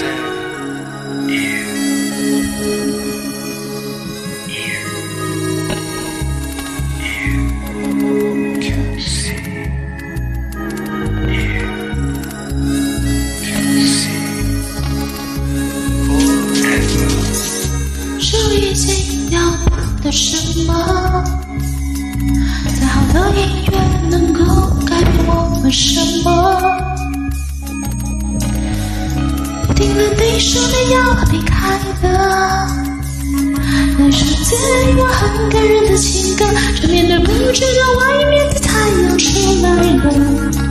手已经撩不到什么，再好的音乐能够改变我们什么？拼了你说你要离开的。那是自我很感人的情歌，唱遍的不知道外面的太阳出来了。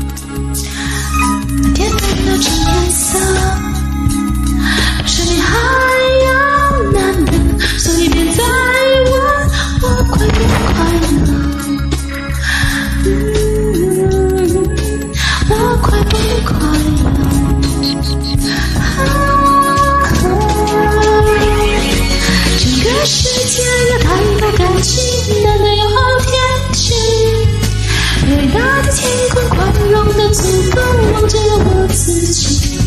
这世界有太多感情的美好天气，伟大的天空宽容的足够，忘记了我自己。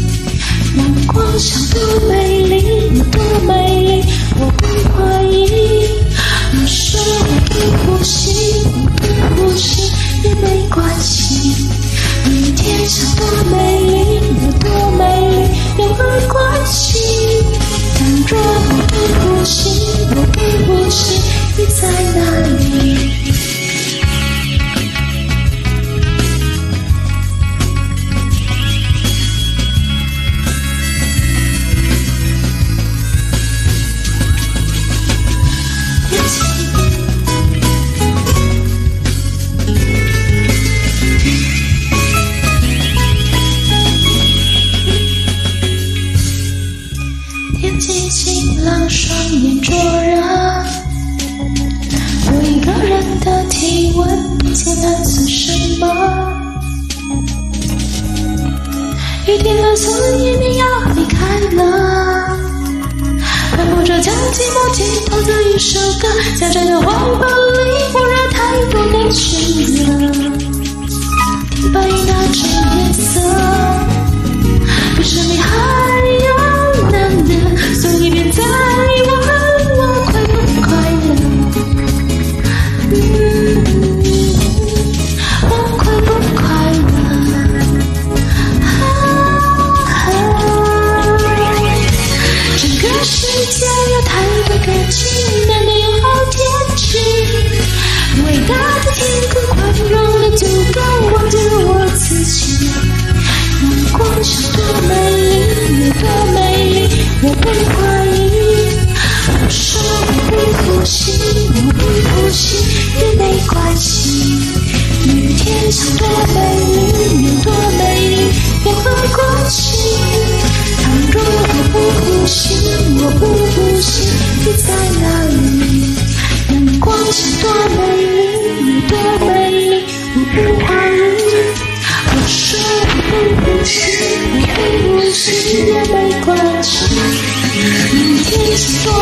阳光下多美丽，多美丽，我不怀疑。我说我呼吸，我呼吸也没关系。双眼灼热，我一个人的体温，艰难算什么？雨停了，所一你要离开了。不着将寂寞寄托的一首歌，在这个黄昏里，不惹太多的喧足够忘记我自己。阳光是多美丽，有多美丽，我不怀疑。我说我不呼吸，我不呼吸也没关系。雨天是多美丽，有多美丽，别没关心。倘若我不呼吸，我不呼吸你在哪？so